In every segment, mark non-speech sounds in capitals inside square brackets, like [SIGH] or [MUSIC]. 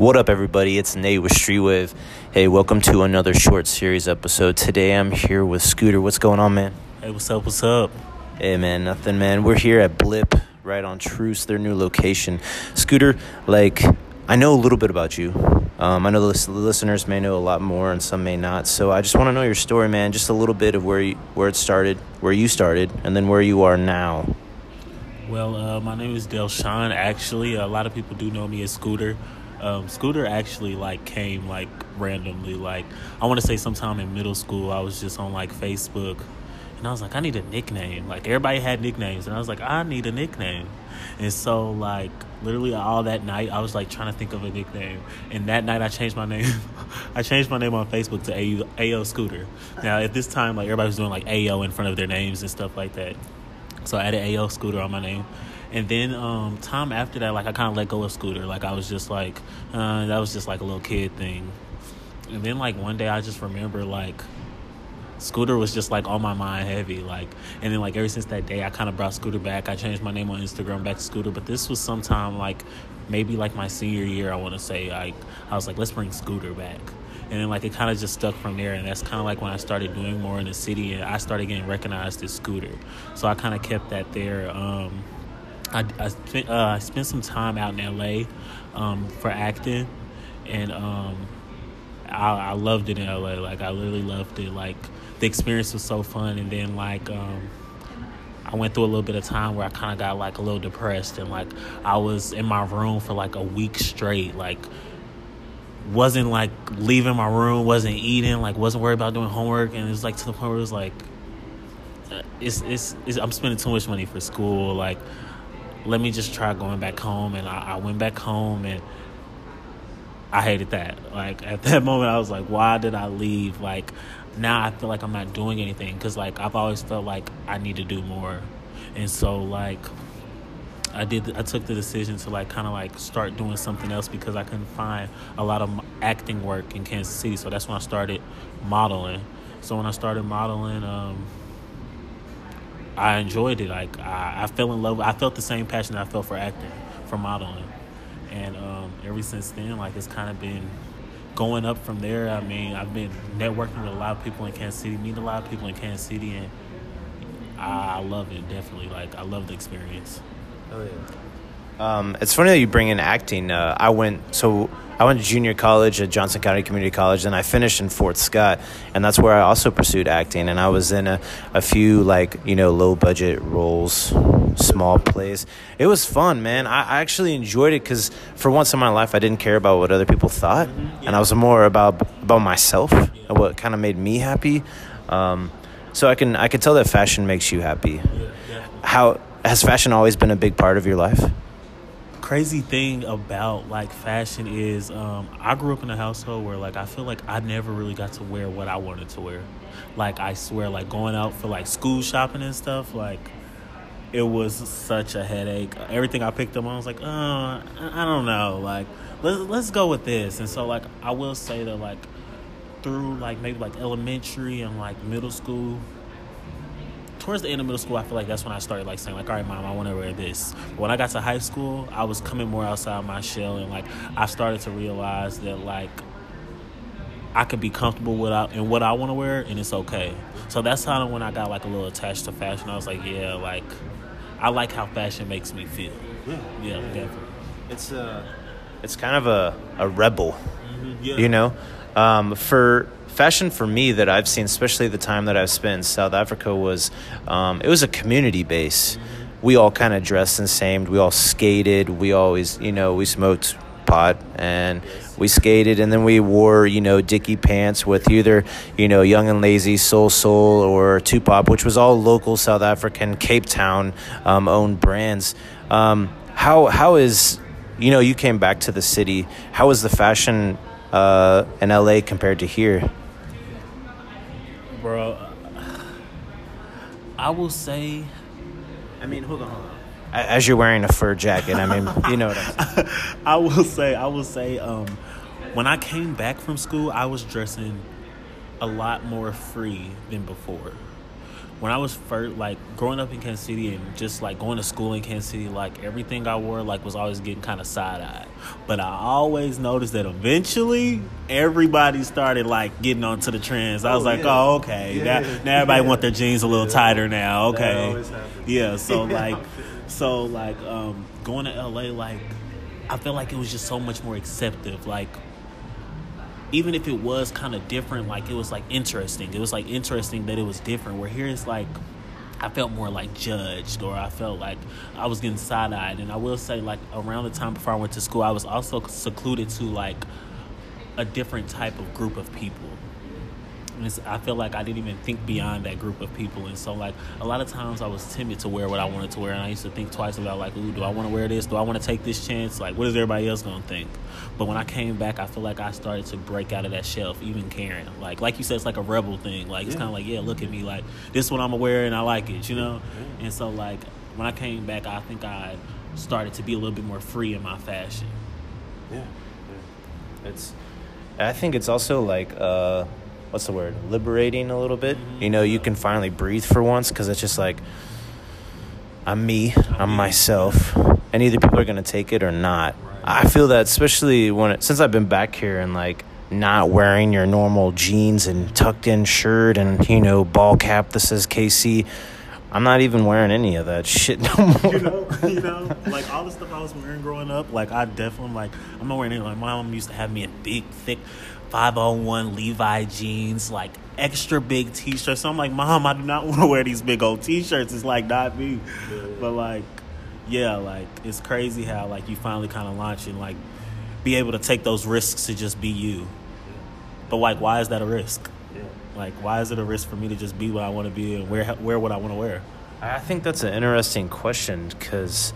What up, everybody? It's Nate with Streetwave. Hey, welcome to another short series episode. Today I'm here with Scooter. What's going on, man? Hey, what's up? What's up? Hey, man, nothing, man. We're here at Blip, right on Troost, their new location. Scooter, like, I know a little bit about you. Um, I know the listeners may know a lot more and some may not. So I just want to know your story, man. Just a little bit of where you, where it started, where you started, and then where you are now. Well, uh, my name is Del Delshawn. Actually, a lot of people do know me as Scooter. Um, Scooter actually like came like randomly. Like I want to say sometime in middle school, I was just on like Facebook, and I was like, I need a nickname. Like everybody had nicknames, and I was like, I need a nickname. And so like literally all that night, I was like trying to think of a nickname. And that night, I changed my name. [LAUGHS] I changed my name on Facebook to AO, Scooter. Now at this time, like everybody was doing like AO in front of their names and stuff like that. So I added AO Scooter on my name. And then um, time after that, like I kind of let go of Scooter. Like I was just like, uh, that was just like a little kid thing. And then like one day, I just remember like Scooter was just like on my mind heavy. Like, and then like ever since that day, I kind of brought Scooter back. I changed my name on Instagram back to Scooter. But this was sometime like maybe like my senior year. I want to say like I was like, let's bring Scooter back. And then like it kind of just stuck from there, and that's kind of like when I started doing more in the city, and I started getting recognized as Scooter. So I kind of kept that there. Um, I, I spent uh, I spent some time out in LA um, for acting, and um, I, I loved it in LA. Like I literally loved it. Like the experience was so fun, and then like um, I went through a little bit of time where I kind of got like a little depressed, and like I was in my room for like a week straight, like wasn't like leaving my room, wasn't eating, like wasn't worried about doing homework, and it was like to the point where it was like. uh, It's, it's, it's I'm spending too much money for school. Like, let me just try going back home and I, I went back home and I hated that. Like at [LAUGHS] that moment I was like, why did I leave? Like now I feel like I'm not doing anything because like I've always felt like I need to do more. And so like I did I took the decision to like kind of like start doing something else because I couldn't find a lot of acting work in Kansas City. So that's when I started modeling. So when I started modeling um I enjoyed it. Like I, I fell in love. I felt the same passion I felt for acting, for modeling, and um, ever since then, like it's kind of been going up from there. I mean, I've been networking with a lot of people in Kansas City, meeting a lot of people in Kansas City, and I, I love it definitely. Like I love the experience. Oh yeah. Um, it's funny that you bring in acting. Uh, I went so I went to junior college at Johnson County Community College, and I finished in Fort Scott, and that's where I also pursued acting. And I was in a, a few like you know low budget roles, small plays. It was fun, man. I, I actually enjoyed it because for once in my life, I didn't care about what other people thought, and I was more about about myself and what kind of made me happy. Um, so I can I can tell that fashion makes you happy. How has fashion always been a big part of your life? Crazy thing about like fashion is um, I grew up in a household where like I feel like I never really got to wear what I wanted to wear. Like I swear, like going out for like school shopping and stuff, like it was such a headache. Everything I picked up on I was like, I I don't know, like let's let's go with this. And so like I will say that like through like maybe like elementary and like middle school, towards the end of middle school, I feel like that's when I started like saying like, all right, mom, I want to wear this. But when I got to high school, I was coming more outside my shell, and like I started to realize that like I could be comfortable with I, in what I want to wear, and it's okay. So that's kind of when I got like a little attached to fashion. I was like, yeah, like I like how fashion makes me feel. Yeah, definitely. It's a, it's kind of a, a rebel, Yeah. you know. Um, for fashion, for me that I've seen, especially the time that I've spent in South Africa, was um, it was a community base. We all kind of dressed the same. We all skated. We always, you know, we smoked pot and we skated and then we wore you know dicky pants with either you know young and lazy Sol-Sol or 2Bop which was all local south african cape town um, owned brands um, how how is you know you came back to the city how is the fashion uh, in la compared to here bro. I will say. i mean hold on hold on as you're wearing a fur jacket i mean you know what i'm saying [LAUGHS] I will say, I will say, um, when I came back from school, I was dressing a lot more free than before. When I was first like growing up in Kansas City and just like going to school in Kansas City, like everything I wore like was always getting kind of side eyed. But I always noticed that eventually everybody started like getting onto the trends. I was Oh, like, yeah. oh okay, Yeah, now, now everybody want their jeans a little tighter now. Okay, yeah. So [LAUGHS] like, so like um, going to LA, like I felt like it was just so much more acceptive. Like even if it was kind of different, like it was like interesting. It was like interesting that it was different. Where here it's like I felt more like judged, or I felt like I was getting side eyed. And I will say, like around the time before I went to school, I was also secluded to like a different type of group of people. And it's, I feel like I didn't even think beyond that group of people, and so like a lot of times I was timid to wear what I wanted to wear, and I used to think twice about like, ooh, do I want to wear this? Do I want to take this chance? Like, what is everybody else gonna think? But when I came back, I feel like I started to break out of that shelf, even caring. Like, like you said, it's like a rebel thing. Like it's Yeah. kind of like, yeah, look at me, like this is what I'm gonna wear, and I like it, you know. And so like when I came back, I think I started to be a little bit more free in my fashion. Yeah, yeah. It's. I think it's also like, uh, what's the word? Liberating a little bit. Mhm. You know, you can finally breathe for once because it's just like, I'm me, I'm myself, and either people are gonna take it or not. I feel that especially when it, since I've been back here and like not wearing your normal jeans and tucked in shirt and you know ball cap that says KC. I'm not even wearing any of that shit no [LAUGHS] more. you know, you know, like all the stuff I was wearing growing up, like I definitely like I'm not wearing any. Like my mom used to have me in big, thick, five on one Levi jeans, like extra big T-shirts. So I'm like, Mom, I do not [LAUGHS] want to wear these big old T-shirts. It's like not me, but like, yeah, like it's crazy how like you finally kind of launch and like be able to take those risks to just be you. But like, why is that a risk? Like, why is it a risk for me to just be what I want to be and wear wear what I want to wear? I think that's an interesting question because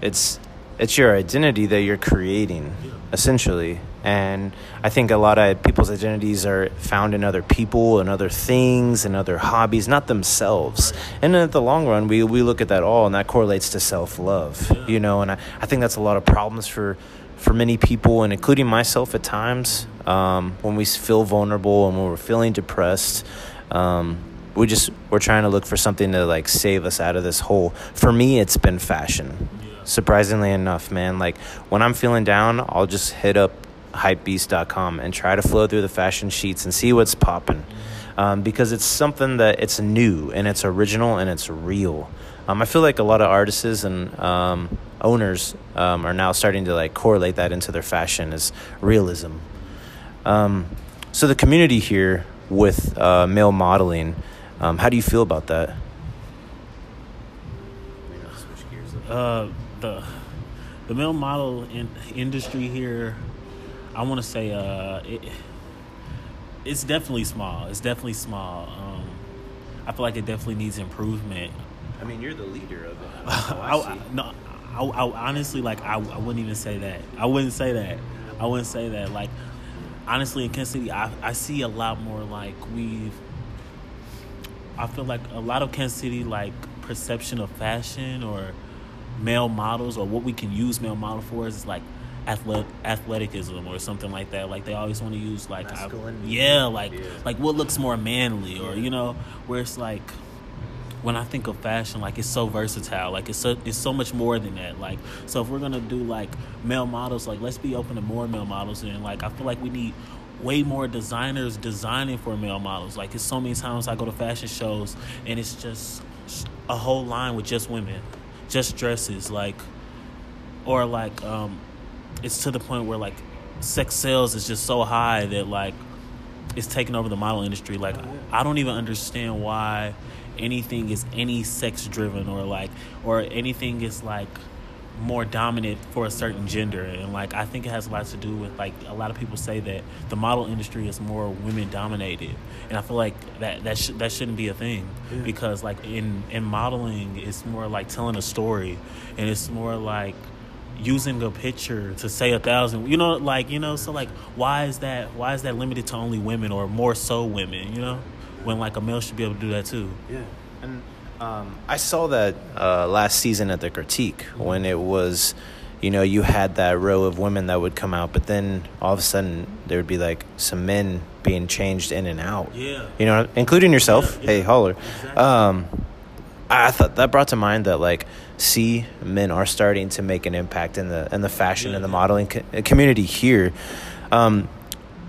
it's it's your identity that you're creating essentially, and I think a lot of people's identities are found in other people and other things and other hobbies, not themselves. And in the long run, we we look at that all, and that correlates to self love, Yeah. you know. And I, I think that's a lot of problems for for many people, and including myself at times, um, when we feel vulnerable and when we're feeling depressed. Um, we just we're trying to look for something to like save us out of this hole. For me, it's been fashion. Surprisingly enough, man. Like when I'm feeling down, I'll just hit up hypebeast.com and try to flow through the fashion sheets and see what's popping. Um, because it's something that it's new and it's original and it's real. Um, I feel like a lot of artists and um, owners um, are now starting to like correlate that into their fashion as realism. Um, so the community here with uh, male modeling, um, how do you feel about that? Uh, the the male model in, industry here, I want to say, uh, it, it's definitely small. It's definitely small. Um, I feel like it definitely needs improvement. I mean, you're the leader of it. [LAUGHS] I, I, no, I, I honestly like I, I wouldn't even say that. I wouldn't say that. I wouldn't say that. Like honestly, in Kansas City, I I see a lot more like we've. I feel like a lot of Kansas City like perception of fashion or male models or what we can use male model for is like athletic athleticism or something like that. Like they always want to use like I- yeah, like Yeah. like what looks more manly or you know where it's like when I think of fashion, like it's so versatile. Like it's so it's so much more than that. Like so if we're gonna do like male models, like let's be open to more male models and like I feel like we need way more designers designing for male models. Like it's so many times I go to fashion shows and it's just a whole line with just women, just dresses, like or like um it's to the point where like sex sales is just so high that like it's taking over the model industry. Like I don't even understand why anything is any sex driven or like or anything is like more dominant for a certain gender and like I think it has a lot to do with like a lot of people say that the model industry is more women dominated and I feel like that that sh- that shouldn't be a thing Yeah. because like in in modeling it's more like telling a story and it's more like using a picture to say a thousand you know like you know so like why is that why is that limited to only women or more so women you know when like a male should be able to do that too Yeah, and um, I saw that uh, last season at the critique when it was, you know, you had that row of women that would come out, but then all of a sudden there would be like some men being changed in and out. Yeah. You know, including yourself. Yeah, yeah. Hey, holler. Exactly. Um, I thought that brought to mind that like, see, men are starting to make an impact in the in the fashion and the modeling co- community here. Um,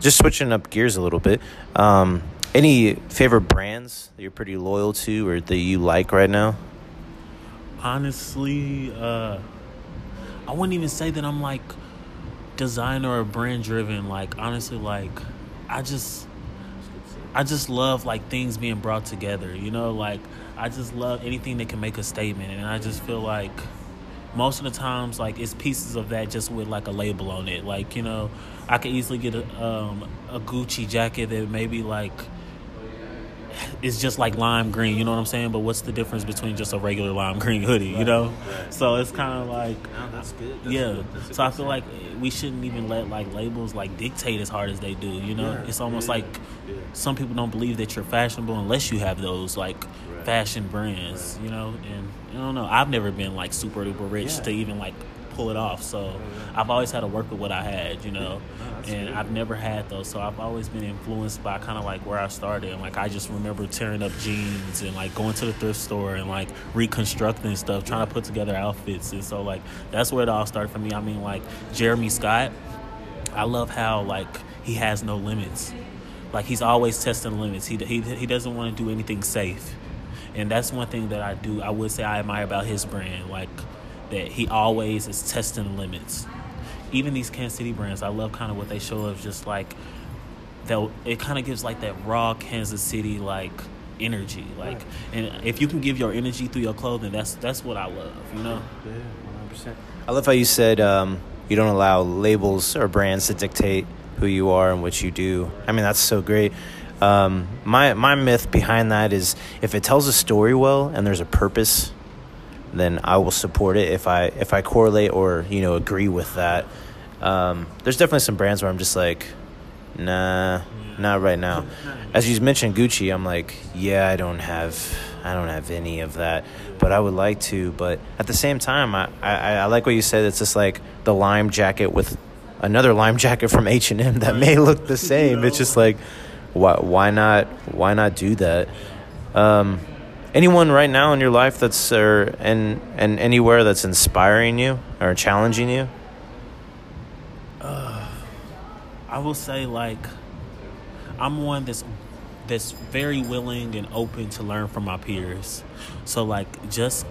just switching up gears a little bit. Um, any favorite brands that you're pretty loyal to or that you like right now? honestly uh i wouldn't even say that i'm like designer or brand driven like honestly like i just i just love like things being brought together you know? Like i just love anything that can make a statement and i just feel like most of the times like it's pieces of that just with like a label on it. Like you know i could easily get a um a gucci jacket that maybe like it's just like lime green, you know what I'm saying? But what's the difference between just a regular lime [LAUGHS] green hoodie, you know? So it's kind of like, that's good. yeah. So I feel like we shouldn't even let like labels like dictate as hard as they do, you know? Yeah. It's almost like some people don't believe that you're fashionable unless you have those like fashion brands, you know? And I don't know. I've never been like super duper rich Yeah. to even like pull it off. So I've always had to work with what I had, you know? and I've never had those, so I've always been influenced by kind of like where I started. And like I just remember tearing up jeans and like going to the thrift store and like reconstructing stuff, trying to put together outfits. And so like that's where it all started for me. I mean, like Jeremy Scott, I love how like he has no limits. Like he's always testing limits. He he he doesn't want to do anything safe, and that's one thing that I do. I would say I admire about his brand, like that he always is testing limits even these Kansas City brands, I love kind of what they show of just like that. It kind of gives like that raw Kansas City like energy, like, and if you can give your energy through your clothing, that's that's what I love, you know. Yeah, 100. I love how you said um, you don't allow labels or brands to dictate who you are and what you do. I mean, that's so great. Um, my my myth behind that is if it tells a story well and there's a purpose, then I will support it. If I if I correlate or you know agree with that, um, there's definitely some brands where I'm just like, nah, not right now. As you mentioned Gucci, I'm like, yeah, I don't have I don't have any of that, but I would like to. But at the same time, I I, I like what you said. It's just like the lime jacket with another lime jacket from H and M that may look the [LAUGHS] same. It's just like, why why not why not do that? Um, anyone right now in your life that's or and and anywhere that's inspiring you or challenging you? Uh, I will say like I'm one that's that's very willing and open to learn from my peers. So like just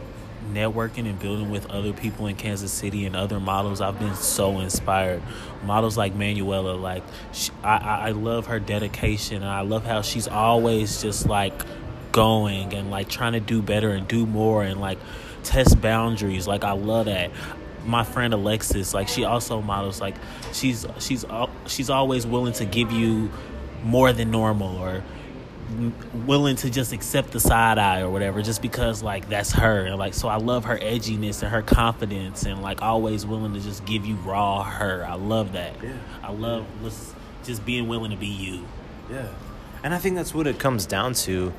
networking and building with other people in Kansas City and other models, I've been so inspired. Models like Manuela, like sh I, I I love her dedication and I love how she's always just like going and like trying to do better and do more and like test boundaries. Like I love that. My friend Alexis, like she also models. Like she's she's she's always willing to give you more than normal or willing to just accept the side eye or whatever just because like that's her and like so I love her edginess and her confidence and like always willing to just give you raw her. I love that. Yeah. I love just just being willing to be you. Yeah. And I think that's what it comes down to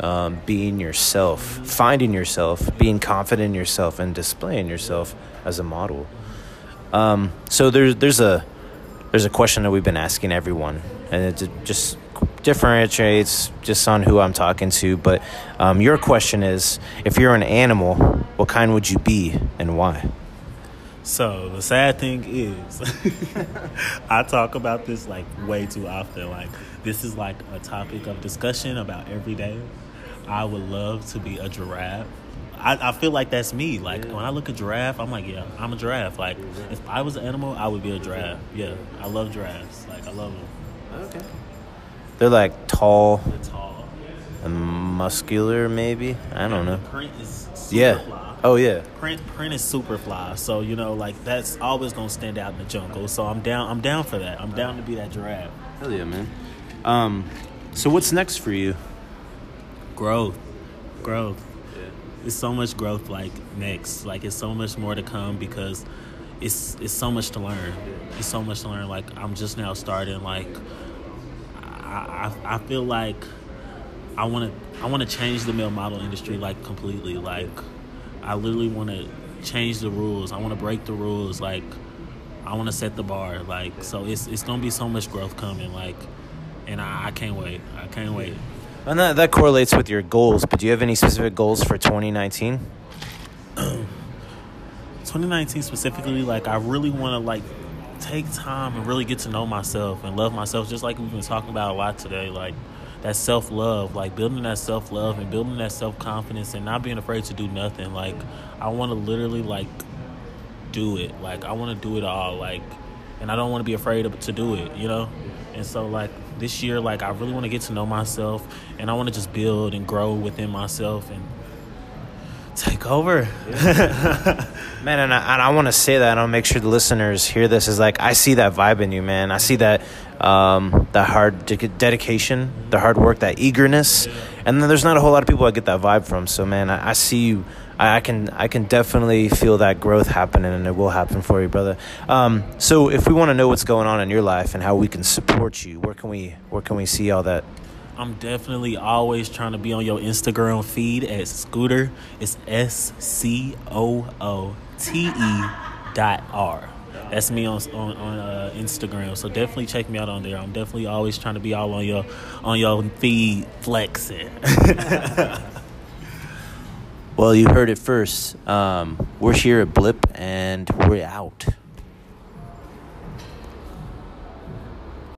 um, being yourself, finding yourself, being confident in yourself, and displaying yourself as a model. Um, so there's there's a there's a question that we've been asking everyone, and it just differentiates just on who I'm talking to. But um, your question is, if you're an animal, what kind would you be and why? So the sad thing is, [LAUGHS] I talk about this like way too often. Like this is like a topic of discussion about every day. I would love to be a giraffe. I, I feel like that's me. Like when I look at giraffe, I'm like, yeah, I'm a giraffe. Like if I was an animal, I would be a giraffe. Yeah, I love giraffes. Like I love them. Okay. They're like tall They're tall. and muscular, maybe. I don't know. Print is super Yeah. fly. Oh yeah. print print is super fly so you know like that's always gonna stand out in the jungle so i'm down i'm down for that i'm down to be that giraffe Hell yeah, man. Um, so what's next for you? Growth growth it's so much growth like next like it's so much more to come because it's it's so much to learn it's so much to learn like i'm just now starting like i i, I feel like i want to i want to change the male model industry like completely like i literally want to change the rules. I want to break the rules. Like I want to set the bar. Like so, it's it's gonna be so much growth coming. Like, and I, I can't wait. I can't wait. Oh, and that, that correlates with your goals, but do you have any specific goals for 2019? 2019 [CLEARS THROAT] specifically, like I really want to like take time and really get to know myself and love myself, just like we've been talking about a lot today. Like that self love, like building that self love and building that self confidence and not being afraid to do nothing. Like I want to literally like do it. Like I want to do it all. Like, and I don't want to be afraid to do it. You know. And so like this year, like I really want to get to know myself and I want to just build and grow within myself and take over. [LAUGHS] man, and I, and I want to say that, and I'll make sure the listeners hear this. Is like I see that vibe in you, man. I see that um, the hard de- dedication, the hard work, that eagerness, and then there's not a whole lot of people I get that vibe from. So, man, I, I see you. I, I can I can definitely feel that growth happening, and it will happen for you, brother. Um, so, if we want to know what's going on in your life and how we can support you, where can we where can we see all that? I'm definitely always trying to be on your Instagram feed at Scooter. It's S C O O T E dot R. That's me on on, on uh, Instagram. So definitely check me out on there. I'm definitely always trying to be all on your on your feed flexing. [LAUGHS] well, you heard it first. Um, we're here at Blip, and we're out.